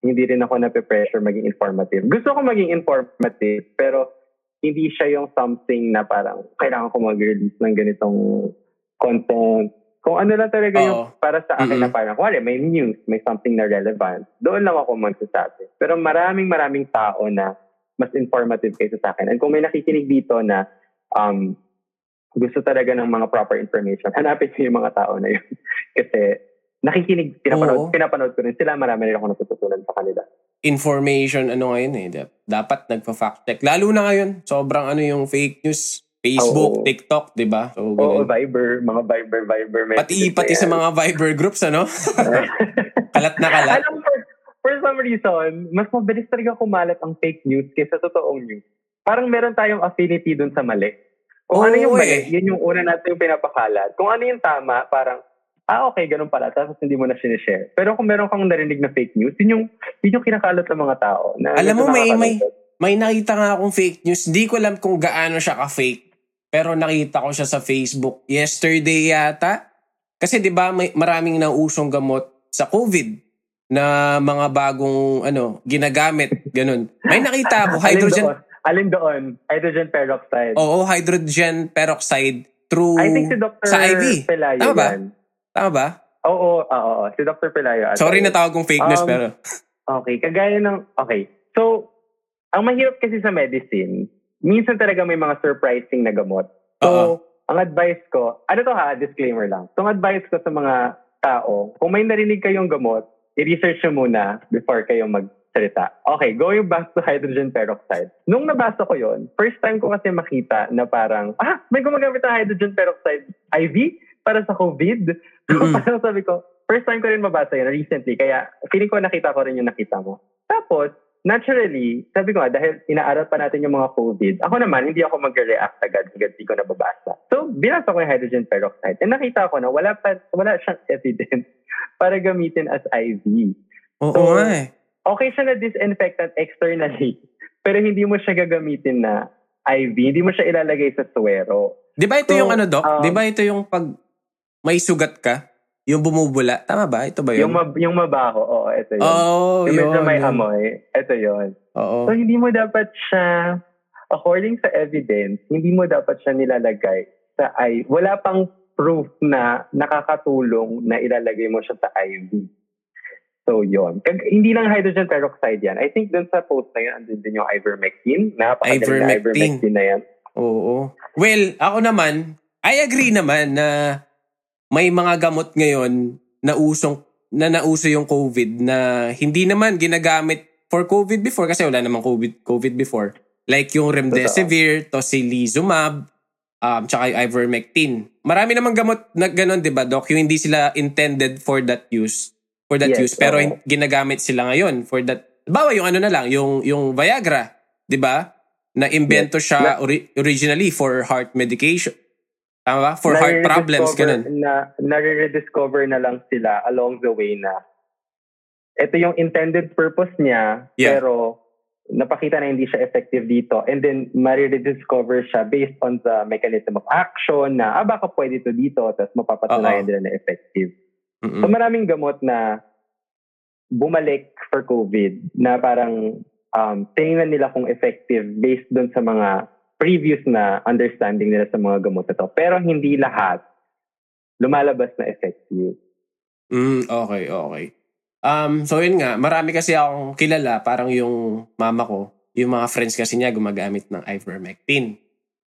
hindi rin ako nape-pressure maging informative. Gusto ko maging informative, pero hindi siya yung something na parang kailangan ko mag-release ng ganitong content. Kung ano lang talaga Oo. yung para sa akin Mm-mm. na parang, wala, may news, may something na relevant. Doon lang ako magsasabi. Pero maraming maraming tao na mas informative kaysa sa akin. And kung may nakikinig dito na um, gusto talaga ng mga proper information, hanapin niyo yung mga tao na yun. *laughs* Kasi nakikinig, Oo. pinapanood, pinapanood ko rin sila, marami rin ako natututunan sa kanila. Information, ano ngayon eh. dap- Dapat nagpa-fact check. Lalo na ngayon, sobrang ano yung fake news. Facebook, Oo. TikTok, di ba? So, Oo, ganun. Viber, mga Viber, Viber. Pati, messages pati sa yan. mga Viber groups, ano? *laughs* kalat na kalat. Alam for, for some reason, mas mabilis talaga kumalat ang fake news kaysa totoong news. Parang meron tayong affinity dun sa mali. Kung ano yung mali, eh. yun yung una natin yung pinapakalat. Kung ano yung tama, parang, ah, okay, ganun pala. Tapos hindi mo na sinishare. Pero kung meron kang narinig na fake news, yun yung, yun yung kinakalat ng mga tao. Na Alam mo, may- may-. May nakita nga akong fake news. Di ko alam kung gaano siya ka-fake. Pero nakita ko siya sa Facebook yesterday yata. Kasi 'di ba may maraming nausong gamot sa COVID na mga bagong ano ginagamit ganun. May nakita ako hydrogen Alin doon? Hydrogen peroxide. Oo, hydrogen peroxide through I think si Dr. sa IV. Pelayo Tama ba? yan. Tama ba? Oo, oo, oo. Si Dr. Pelayo. Sorry na tawag kong fake news Um, pero Okay, kagaya ng, okay. So, ang mahirap kasi sa medicine, minsan talaga may mga surprising na gamot. So, Oo. ang advice ko, ano to ha, disclaimer lang. So, ang advice ko sa mga tao, kung may narinig kayong gamot, i-research nyo muna before kayo magsalita. Okay, going back to hydrogen peroxide. Nung nabasa ko yon, first time ko kasi makita na parang, ah, may gumagamit ng hydrogen peroxide IV para sa COVID. So, *laughs* Mm-mm. parang sabi ko, first time ko rin mabasa yun recently, kaya feeling ko nakita ko rin yung nakita mo. Tapos, naturally, sabi ko nga, dahil inaaral pa natin yung mga COVID, ako naman, hindi ako mag-react agad agad di ko nababasa. So, binasa ko yung hydrogen peroxide. And nakita ko na wala, pa, wala siyang *laughs* evidence para gamitin as IV. Oo So, eh. Okay siya na disinfectant externally, *laughs* pero hindi mo siya gagamitin na IV. Hindi mo siya ilalagay sa suwero. Di ba ito So, yung ano, Doc? um, Di ba ito yung pag may sugat ka? Yung bumubula? Tama ba? Ito ba yun? Yung, mab- yung mabaho, oo, ito yun. Oo, yung medyo yun, may yun. amoy, ito yun. Oo. So, hindi mo dapat siya, according sa evidence, hindi mo dapat siya nilalagay sa IV. Wala pang proof na nakakatulong na ilalagay mo siya sa IV. So, yon. Kag- hindi lang hydrogen peroxide yan. I think dun sa post na yun, andun din yung ivermectin. Napakagaling na Ivermectin. ivermectin na yan. Oo. Well, ako naman, I agree naman na may mga gamot ngayon na usong na nauso yung COVID na hindi naman ginagamit for COVID before kasi wala namang COVID COVID before. Like yung remdesivir, tocilizumab, um, tsaka yung ivermectin. Marami namang gamot na ganun, di ba, Doc? Yung hindi sila intended for that use. For that Yes, use. Pero hin- ginagamit sila ngayon for that. Bawa yung ano na lang, yung, yung Viagra. Di ba? Na invento Yes. siya ori- originally for heart medication. Tama ba? For heart problems, ganun. Na, nare-rediscover na lang sila along the way na ito yung intended purpose niya, Yeah. pero napakita na hindi siya effective dito. And then, marirediscover siya based on the mechanism of action na, ah, baka pwede to dito, tapos mapapatunayan nila na effective. Mm-mm. So, maraming gamot na bumalik for COVID na parang um, tinignan nila kung effective based doon sa mga previous na understanding nila sa mga gamot na to. Pero hindi lahat lumalabas na effective. Mm, okay, okay. Um, so yun nga, marami kasi akong kilala, parang yung mama ko, yung mga friends kasi niya gumagamit ng ivermectin.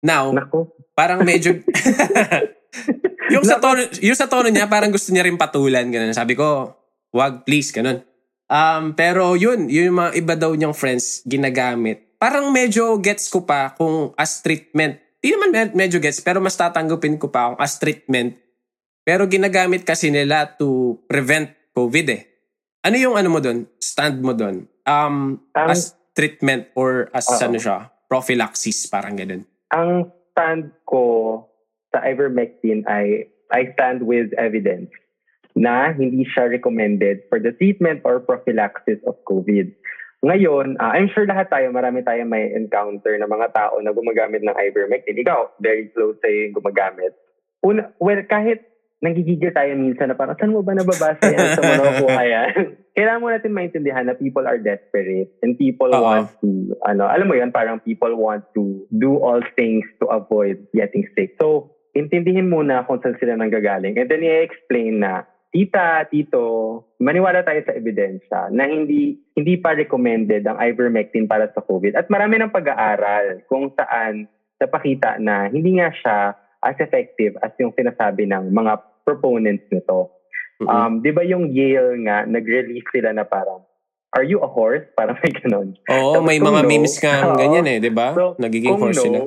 Now, Naku. parang medyo *laughs* yung sa tono yung sa tono niya parang gusto niya rin patulan ganun. Sabi ko, wag please ganun. Um pero yun, yung mga iba daw niyang friends ginagamit. Parang medyo gets ko pa kung as treatment. Di naman med- medyo gets pero mas tatanggapin ko pa kung as treatment. Pero ginagamit kasi nila to prevent COVID eh. Ano yung ano mo doon? Stand mo doon? Um, Ang- as treatment or as Oo. ano siya? Prophylaxis, parang ganun. Ang stand ko sa ivermectin ay I stand with evidence na hindi siya recommended for the treatment or prophylaxis of COVID. Ngayon, ah, I'm sure lahat tayo, marami tayo may encounter na mga tao na gumagamit ng ivermectin. Ikaw, very close sa'yo yung gumagamit. Una, well, kahit nanggigigil tayo minsan na parang, saan mo ba nababasa yan? Saan mo nakukuha yan? *laughs* Kailangan mo natin maintindihan na people are desperate and people Oo. want to, ano, alam mo yan, parang people want to do all things to avoid getting sick. So, intindihin muna kung saan sila nanggagaling. And then i-explain na, tita, tito, maniwala tayo sa ebidensya na hindi hindi pa recommended ang ivermectin para sa COVID. At marami ng pag-aaral kung saan napakita na hindi nga siya as effective as yung sinasabi ng mga proponents nito. Mm-mm. Um, 'di ba yung Yale nga nag-release sila na parang Are you a horse? Parang may ganun. Oo, Tapos may mga no, memes nga *laughs* oo. ganyan eh, di ba? So, Nagiging horse no, sila.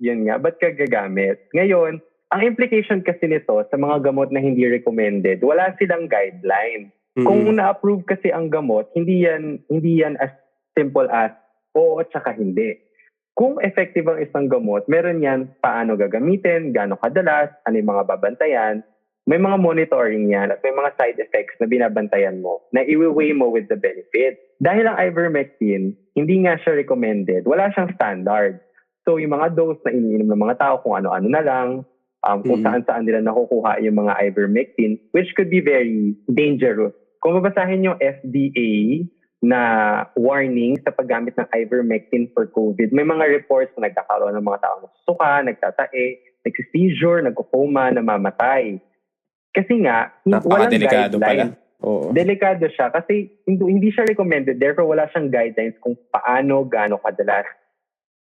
yun nga, ba't ka gagamit? Ngayon, ang implication kasi nito sa mga gamot na hindi recommended, wala silang guideline. Mm-mm. Kung na-approve kasi ang gamot, hindi yan hindi yan as simple as oo at saka hindi. Kung effective ang isang gamot, meron yan paano gagamitin, gaano kadalas, ano yung mga babantayan, may mga monitoring yan at may mga side effects na binabantayan mo na iwi-weigh mo with the benefit. Dahil ang ivermectin, hindi nga siya recommended. Wala siyang standard. So yung mga dose na iniinom ng mga tao kung ano-ano na lang, um, kung Mhm. saan-saan nila nakukuha yung mga ivermectin, which could be very dangerous. Kung babasahin yung FDA na warning sa paggamit ng ivermectin for COVID, may mga reports na nagkakaroon ng mga tao nagsusuka, nagtatae, nagsiseizure, nagkukoma, namamatay. Kasi nga, hin- walang guidelines. pala. Oo. Delikado siya kasi hindi, hindi siya recommended. Therefore, wala siyang guidelines kung paano, gaano kadalas.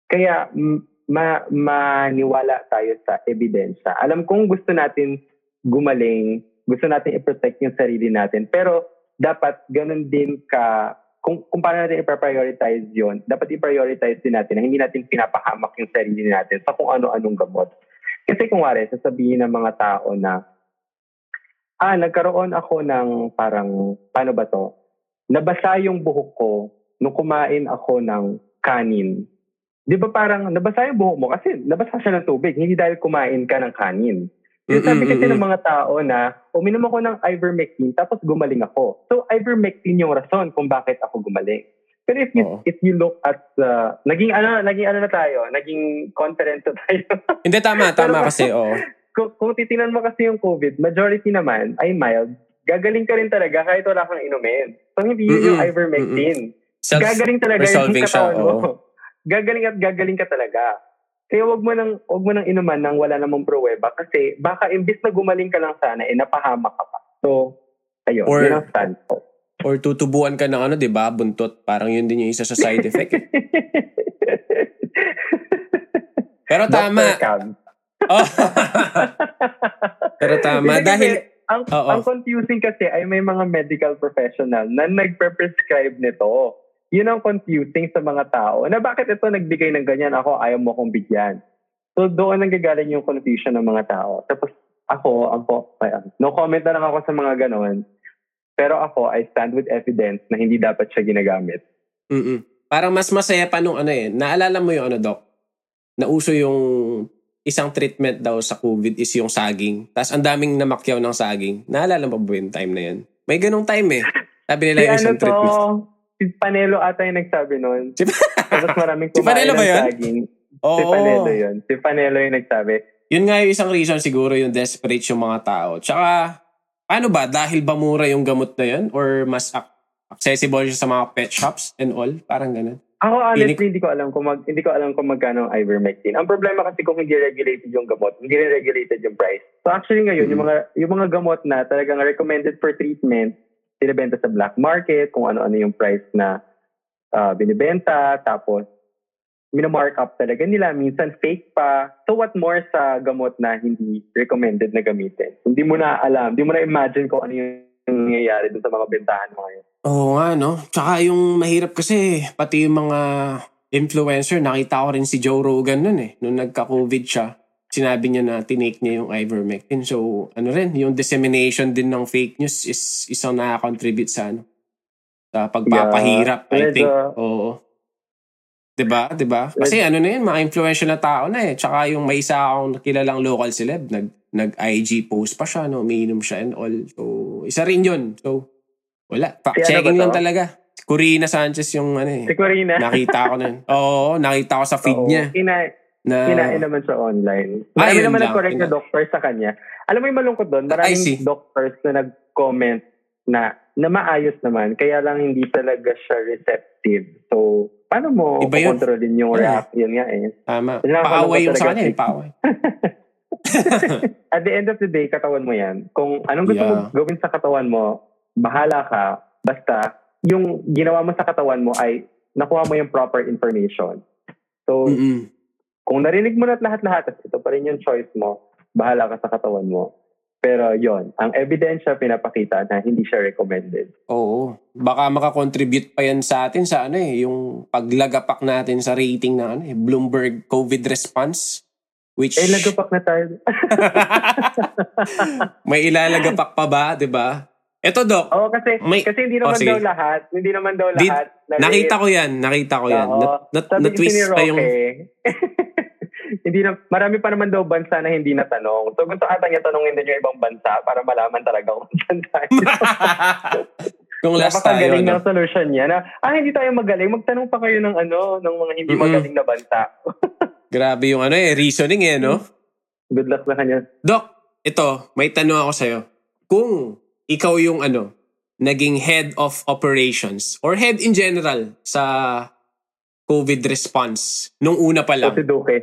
Kaya, m- ma- maniwala tayo sa ebidensya. Alam kong gusto natin gumaling, gusto natin i-protect yung sarili natin. Pero, dapat ganun din ka, kung, kung paano natin i-prioritize yon dapat i-prioritize din natin na hindi natin pinapahamak yung sarili natin sa kung ano-anong gamot. Kasi kung wari, sasabihin ng mga tao na ah, nagkaroon ako ng parang, paano ba to? Nabasa yung buhok ko nung kumain ako ng kanin. Di ba parang nabasa yung buhok mo kasi nabasa siya ng tubig, hindi dahil kumain ka ng kanin. Yung sabi kasi ng mga tao na uminom ako ng ivermectin tapos gumaling ako. So ivermectin yung rason kung bakit ako gumaling. Pero if you Oo. if you look at the naging ano naging ano na tayo, naging conference na tayo. *laughs* Hindi, tama, tama Pero- kasi, oo. kung, kung titinan mo kasi yung COVID, majority naman ay mild. Gagaling ka rin talaga kahit wala kang inumin. So, hindi yun yung ivermectin. Self, gagaling talaga yung resolving siya, katawan mo. oo. Gagaling at gagaling ka talaga. Kaya wag mo nang wag mo nang inuman nang wala namang pruweba kasi baka imbis na gumaling ka lang sana eh napahamak ka pa. So ayun, Or- yun ang stand ko. or tutubuan ka ng ano, di ba? Buntot. Parang yun din yung isa sa side effect. eh. *laughs* Pero tama. *laughs* Oh. Pero tama. Hindi kasi Dahil, ang, ang confusing kasi ay may mga medical professional na nagpe-prescribe nito. Yun ang confusing sa mga tao. Na bakit ito nagbigay ng ganyan, ako ayaw mo kong bigyan. So doon nanggagaling yung confusion ng mga tao. Tapos ako, ako ah, no comment na lang ako sa mga ganon. Pero ako, I stand with evidence na hindi dapat siya ginagamit. mm parang mas masaya pa nung ano eh. Naalala mo yung ano, Doc? Nauso yung isang treatment daw sa COVID is yung saging. Tapos ang daming namakyaw ng saging. Naalala mo ba yung time na yun? May ganong time eh. Sabi nila yung ano isang to, treatment. Si Panelo ata yung nagsabi nun. Si- Tapos maraming *laughs* Si Panelo ba yun? saging. Oo. Si Panelo yun. Si Panelo yung nagsabi. Yun nga yung isang reason siguro yung desperate yung mga tao. Tsaka, ano ba? Dahil ba mura yung gamot na yun? Or mas ac- accessible siya sa mga pet shops and all? Parang ganun. Ako honestly, Ini- hindi ko alam kung mag, hindi ko alam kung magkano ang ivermectin. Ang problema kasi kung hindi regulated yung gamot, hindi regulated yung price. So actually ngayon, yung mga yung mga gamot na talagang recommended for treatment, binibenta sa black market, kung ano-ano yung price na ah, binibenta, tapos minamark up talaga nila, minsan fake pa. So what more sa gamot na hindi recommended na gamitin? Hindi mo na alam, hindi mo na imagine kung ano yung nangyayari dun sa mga bentahan mo ngayon. Oo nga, no? Tsaka yung mahirap kasi, pati yung mga influencer, nakita ko rin si Joe Rogan nun eh. Nung nagka-COVID siya, sinabi niya na tinake niya yung ivermectin. So, ano rin, yung dissemination din ng fake news is isang nakakontribute sa ano, sa pagpapahirap, I Medyo- think. Oo. 'Di ba? 'Di ba? Kasi ano na yun, mga influential na tao na eh. Tsaka yung may isa akong kilalang local celeb, nag nag-IG post pa siya, no? Umiinom siya and all. So, isa rin yun. So, wala. Si ano Fact-checking ba lang talaga. Corina Sanchez yung ano eh. Si Corina. Nakita ko na yun. *laughs* Oo, nakita ko sa feed Oo, niya. Kina, Na, kinain naman siya online. Marami yun naman lang. nag-correct na doctor sa kanya. Alam mo yung malungkot doon, maraming doctors na nag-comment na na maayos naman, kaya lang hindi talaga siya receptive. So, paano mo Iba yun. kontrolin yung Ano eh. reaction nga eh? tama. Paaway yung sa kanya. eh. Paaway. *laughs* At the end of the day, katawan mo yan. Kung anong gusto Yeah. mo gawin sa katawan mo, bahala ka. Basta, yung ginawa mo sa katawan mo ay nakuha mo yung proper information. So, Mm-mm. Kung narinig mo na at lahat-lahat at ito pa rin yung choice mo, bahala ka sa katawan mo. Pero yon ang ebidensya pinapakita na hindi siya recommended. Oo. Baka makakontribute pa yan sa atin sa ano eh, yung paglagapak natin sa rating na ano eh, Bloomberg COVID response. Which Eh, lagapak na tayo. *laughs* may ilalagapak pa ba, di ba? Eto, Doc. Oo, kasi, May- kasi hindi Oh, naman sige. daw lahat. Hindi naman daw lahat. na Nakita ko yan. Nakita ko yan. Na, na, na-twist pa yung... *laughs* Hindi na, marami pa naman daw bansa na hindi natanong. So gusto ata niya tanongin din yung ibang bansa para malaman talaga kung saan tayo. *laughs* Kung last tayo, Napakagaling no? ng solution niya na, ah, hindi tayo magaling. Magtanong pa kayo ng ano, ng mga hindi Mm-mm. magaling na bansa. *laughs* Grabe yung ano eh, reasoning eh, no? Good luck sa kanya. Doc, ito, may tanong ako sa'yo. Kung ikaw yung ano, naging head of operations or head in general sa COVID response nung una pa lang. O si Duque.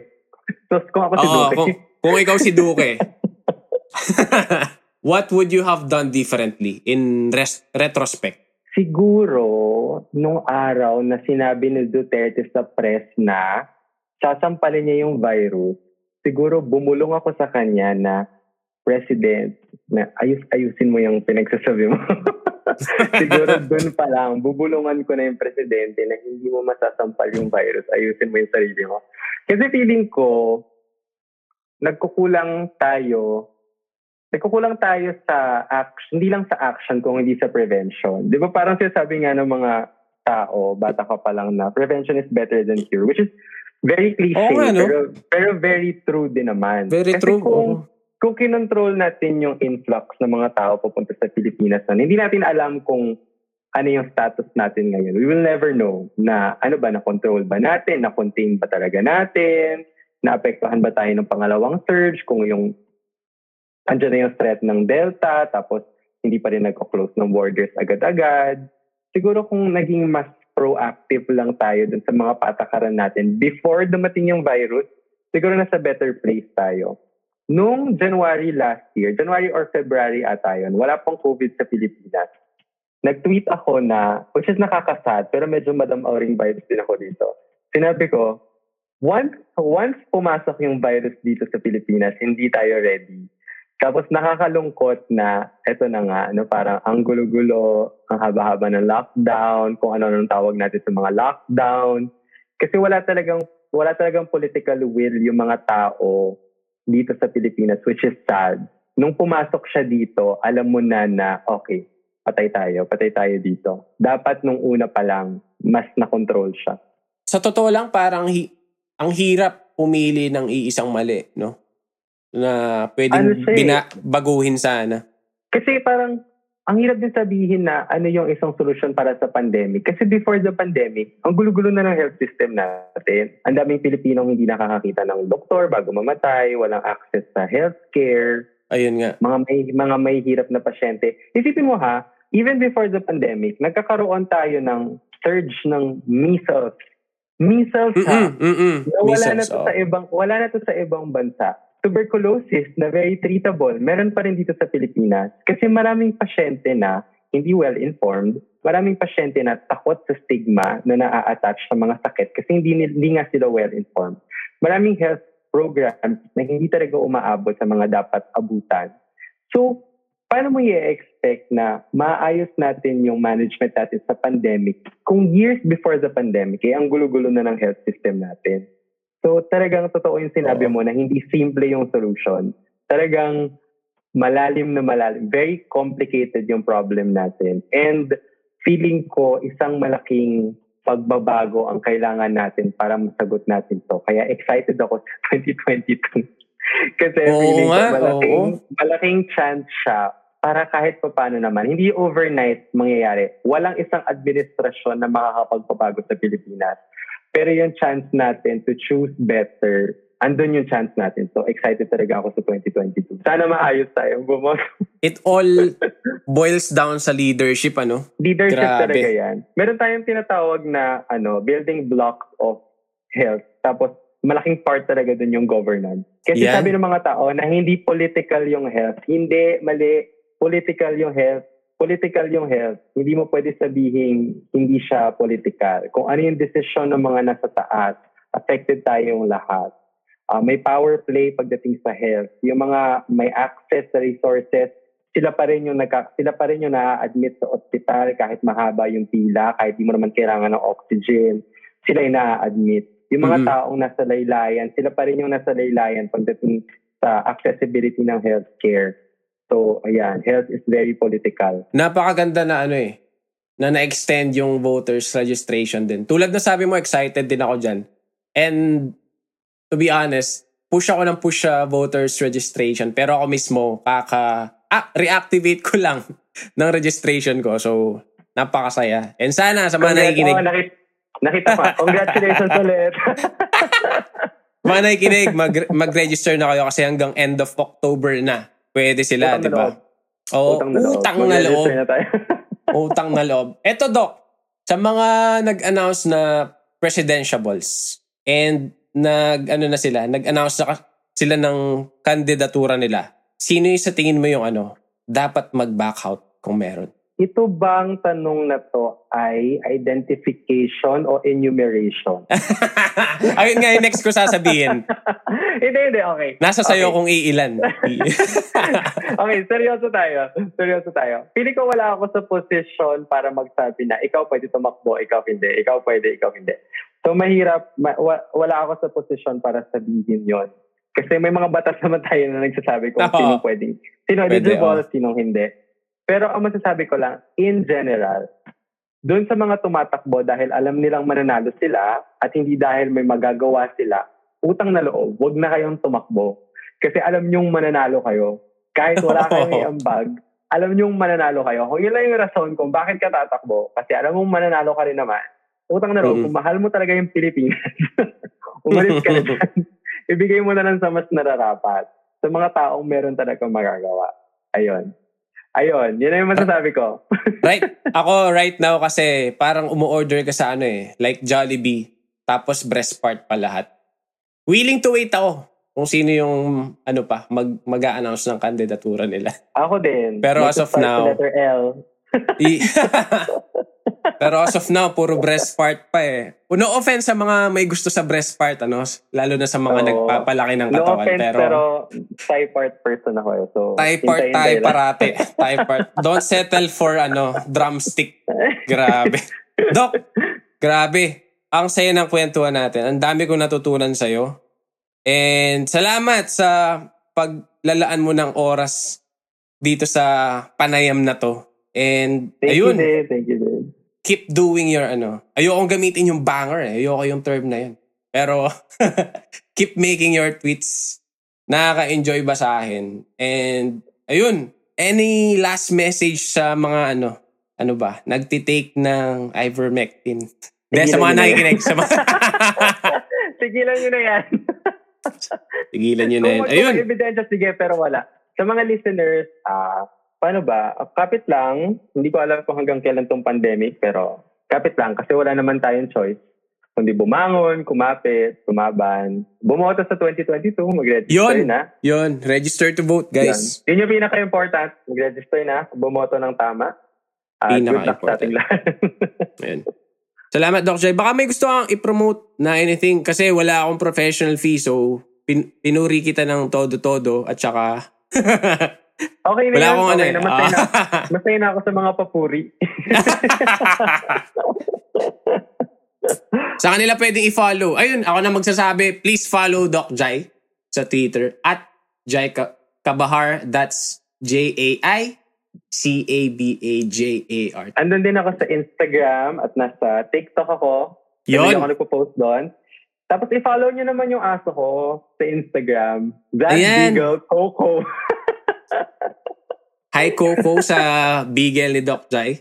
So, kung ako si Oo, Duque. kung, kung ikaw si Duque, *laughs* what would you have done differently in res- retrospect? Siguro, nung araw na sinabi ni Duterte sa press na sasampalin niya yung virus, siguro bumulong ako sa kanya na, President, na ayus-ayusin mo yung pinagsasabi mo. *laughs* *laughs* siguro dun pa lang, bubulungan ko na yung presidente na hindi mo masasampal yung virus, ayusin mo yung sarili mo. Kasi feeling ko, nagkukulang tayo nagkukulang tayo sa action, hindi lang sa action kung hindi sa prevention. Di ba parang sinasabi nga ng mga tao, bata ka pa lang na prevention is better than cure, which is very cliche, nga, no? pero, pero very true din naman. Very Kasi true. Kung, oo. Kung kinontrol natin yung influx ng mga tao papunta sa Pilipinas na hindi natin alam kung ano yung status natin ngayon. We will never know na ano ba, na-control ba natin, na-contain ba talaga natin, naapektuhan ba tayo ng pangalawang surge, kung yung andyan na yung threat ng Delta, tapos hindi pa rin nagko-close ng borders agad-agad. Siguro kung naging mas proactive lang tayo dun sa mga patakaran natin before dumating yung virus, siguro nasa better place tayo. Nung January last year, January or February ata yun, wala pang COVID sa Pilipinas. Nag-tweet ako na, which is nakakasad, pero medyo Madam Auring virus din ako dito. Sinabi ko, once, once pumasok yung virus dito sa Pilipinas, hindi tayo ready. Tapos nakakalungkot na eto na nga, ano, parang ang gulo-gulo, ang haba-haba ng lockdown, kung ano nang tawag natin sa mga lockdown. Kasi wala talagang wala talagang political will yung mga tao dito sa Pilipinas, which is sad. Nung pumasok siya dito, alam mo na na, okay, patay tayo, patay tayo dito. Dapat nung una pa lang, mas na-control siya. Sa totoo lang, parang hi- ang hirap pumili ng iisang mali, no? Na Ano pwedeng siya eh? bina- baguhin sana. Kasi parang, ang hirap din sabihin na ano yung isang solusyon para sa pandemic. Kasi before the pandemic, ang gulo-gulo na ng health system natin. Ang daming Pilipinong hindi nakakakita ng doktor bago mamatay, walang access sa healthcare, Ayun nga. mga may mga may hirap na pasyente. Isipin mo ha, even before the pandemic, nagkakaroon tayo ng surge ng measles. Measles ha. Mm-mm, mm-mm. Na wala na Measles, to oh. sa ibang wala na to sa ibang bansa. Tuberculosis na very treatable, meron pa rin dito sa Pilipinas kasi maraming pasyente na hindi well informed, maraming pasyente na takot sa stigma na naa-attach sa mga sakit kasi hindi hindi nga sila well informed. Maraming health programs na hindi talaga umaabot sa mga dapat abutan. So, paano mo i-expect na maayos natin yung management natin sa pandemic kung years before the pandemic, eh, ang gulo-gulo na ng health system natin? So, talagang totoo yung sinabi mo na hindi simple yung solution. Talagang malalim na malalim. Very complicated yung problem natin. And feeling ko, isang malaking pagbabago ang kailangan natin para masagot natin to. Kaya excited ako sa 2022. *laughs* Kasi Oo feeling ko malaking, oo. malaking chance siya para kahit pa paano naman, hindi overnight mangyayari. Walang isang administrasyon na makakapagpabago sa Pilipinas. Pero yung chance natin to choose better, andun yung chance natin. So excited talaga ako sa 2022. Sana maayos tayo. Bumoto. *laughs* It all boils down sa leadership, ano? Leadership Grabe. talaga yan. Meron tayong tinatawag na ano, building blocks of health. Tapos malaking part talaga dun yung governance. Kasi Yan. sabi ng mga tao na hindi political yung health. Hindi, mali. Political yung health. Political yung health. Hindi mo pwede sabihin hindi siya political. Kung ano yung desisyon ng mga nasa taas, affected tayong lahat. Uh, may power play pagdating sa health. Yung mga may access sa resources, sila pa rin yung nagka, sila pa rin yung na-admit sa ospital kahit mahaba yung pila, kahit di mo naman kailangan ng oxygen, sila yung na-admit. Yung mga Mhm. taong nasa laylayan, sila pa rin yung nasa laylayan pagdating sa accessibility ng healthcare. So, ayan, health is very political. Napakaganda na ano eh, na na-extend yung voters registration din. Tulad na sabi mo, excited din ako dyan. And to be honest, push ako ng push sa voters registration. Pero ako mismo, kaka, ah, reactivate ko lang *laughs* ng registration ko. So, napakasaya. And sana sa mga nakikinig, Oh, nakita, nakita pa. Congratulations *laughs* ulit. mga nakikinig, mag, mag-register na kayo kasi hanggang end of October na. Pwede sila, di ba? Oo, Utang na loob. utang na loob. *laughs* Utang na loob. Eto, Doc, sa mga nag-announce na presidentiables and nag, ano na sila, nag-announce na sila ng kandidatura nila, sino yung sa tingin mo yung ano, dapat mag-back out kung meron? Ito bang tanong na to ay identification o enumeration? *laughs* Ayun nga yung next ko sasabihin. *laughs* hindi, hindi, okay. Nasa sayo Okay. kung iilan. *laughs* okay, seryoso tayo. Seryoso tayo. Pili ko wala ako sa posisyon para magsabi na ikaw pwede tumakbo, ikaw hindi. Ikaw pwede, ikaw hindi. So mahirap, ma- wa- wala ako sa posisyon para sabihin yon. Kasi may mga batas naman tayo na nagsasabi kung Oo. sino pwedeng, sino Pwede, eligible, oo. sinong hindi. Pero ang masasabi ko lang, in general, doon sa mga tumatakbo dahil alam nilang mananalo sila at hindi dahil may magagawa sila, utang na loob, wag na kayong tumakbo. Kasi alam nyong mananalo kayo. Kahit wala *laughs* kayong iambag, alam nyong mananalo kayo. Kung yun lang yung rason kung bakit ka tatakbo, kasi alam mong mananalo ka rin naman, utang na loob, Mm. kung mahal mo talaga yung Pilipinas, *laughs* umalis ka na *laughs* dyan. Ibigay mo na lang sa mas nararapat sa mga taong meron talagang magagawa. Ayun. Ayun, yun yung masasabi ko. *laughs* right? Ako right now kasi parang umu-order ka sa ano eh, like Jollibee, tapos breast part pa lahat. Willing to wait ako kung sino yung ano pa, mag, mag-a-announce ng kandidatura nila. Ako din. Pero as of now- letter L. *laughs* Pero as of now, puro breast part pa eh. No offense sa mga may gusto sa breast part, ano? Lalo na sa mga Oo. nagpapalaki ng No katawan. offense, pero, pero, Thai part person ako eh. So, Thai part, Thai parate. *laughs* Thai part. Don't settle for ano, drumstick. Grabe. Dok, grabe. Ang saya ng kwentuhan natin. Ang dami kong natutunan sa'yo. And salamat sa paglalaan mo ng oras dito sa panayam na to. And Thank ayun, you din. Thank you din. keep doing your ano. Ayokong gamitin yung banger eh. Ayoko yung term na yun. Pero *laughs* keep making your tweets. Nakaka-enjoy basahin. And ayun, any last message sa mga ano, ano ba, nagtitake ng ivermectin? Hindi, sa mga yan. nakikinig. Sa mga... *laughs* Tigilan nyo na yan. Tigilan nyo na. Kung Ayun. Ayun. ebidensya, sige, pero wala. Sa mga listeners, ah, paano ba? Kapit lang. Hindi ko alam kung hanggang kailan tong pandemic, pero kapit lang kasi wala naman tayong choice. Kundi bumangon, kumapit, tumaban. Bumoto sa 2022, mag-register Yun. na. Yun. Register to vote, guys. Yan. Yun yung pinaka-important. Mag-register na, bumoto ng tama. At good luck sa ating lahat. *laughs* Salamat, Doc Jay. Baka may gusto kang i-promote na anything kasi wala akong professional fee so pin- pinuri kita ng todo-todo at saka *laughs* okay na wala yan. akong ano okay na. Masaya na, *laughs* masaya na ako sa mga papuri. *laughs* sa kanila pwedeng i-follow. Ayun, ako na magsasabi, please follow Doc Jai sa Twitter at Jai Ka- Kabahar. That's J-A-I-C-A-B-A-J-A-R. Andun din ako sa Instagram at nasa TikTok ako. Yun. Hindi ako nagpo-post doon. Tapos i-follow nyo naman yung aso ko sa Instagram. That Ayan. Beagle Coco. *laughs* Hi Coco sa Bigel ni Doc Jai.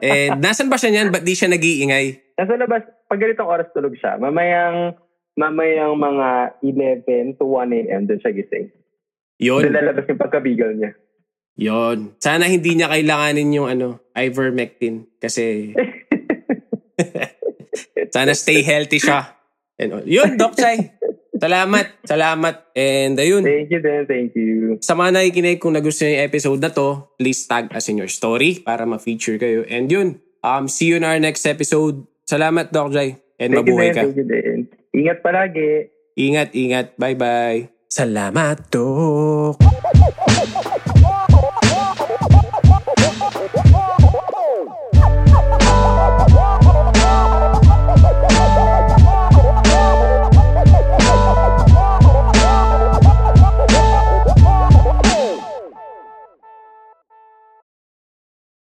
And nasan ba siya niyan? Ba't di siya nag-iingay? Nasa labas, pag ganitong oras tulog siya, mamayang, mamayang mga 11 to 1 a.m. doon siya gising. Yun. Doon lalabas yung pagkabigal niya. Yon. Sana hindi niya kailanganin yung ano, ivermectin kasi *laughs* *laughs* sana stay healthy siya. And, all. yun, Doc Chai. Salamat, salamat. And ayun, Thank you din, thank you. sa mga nakikinig, kung nagustuhan niyo yung episode na to, please tag us in your story para ma-feature kayo. And yun, um, see you in our next episode. Salamat, Doc Jai. And Thank mabuhay ka. thank you din. Ingat palagi. Ingat, ingat. Bye-bye. Salamat, Doc.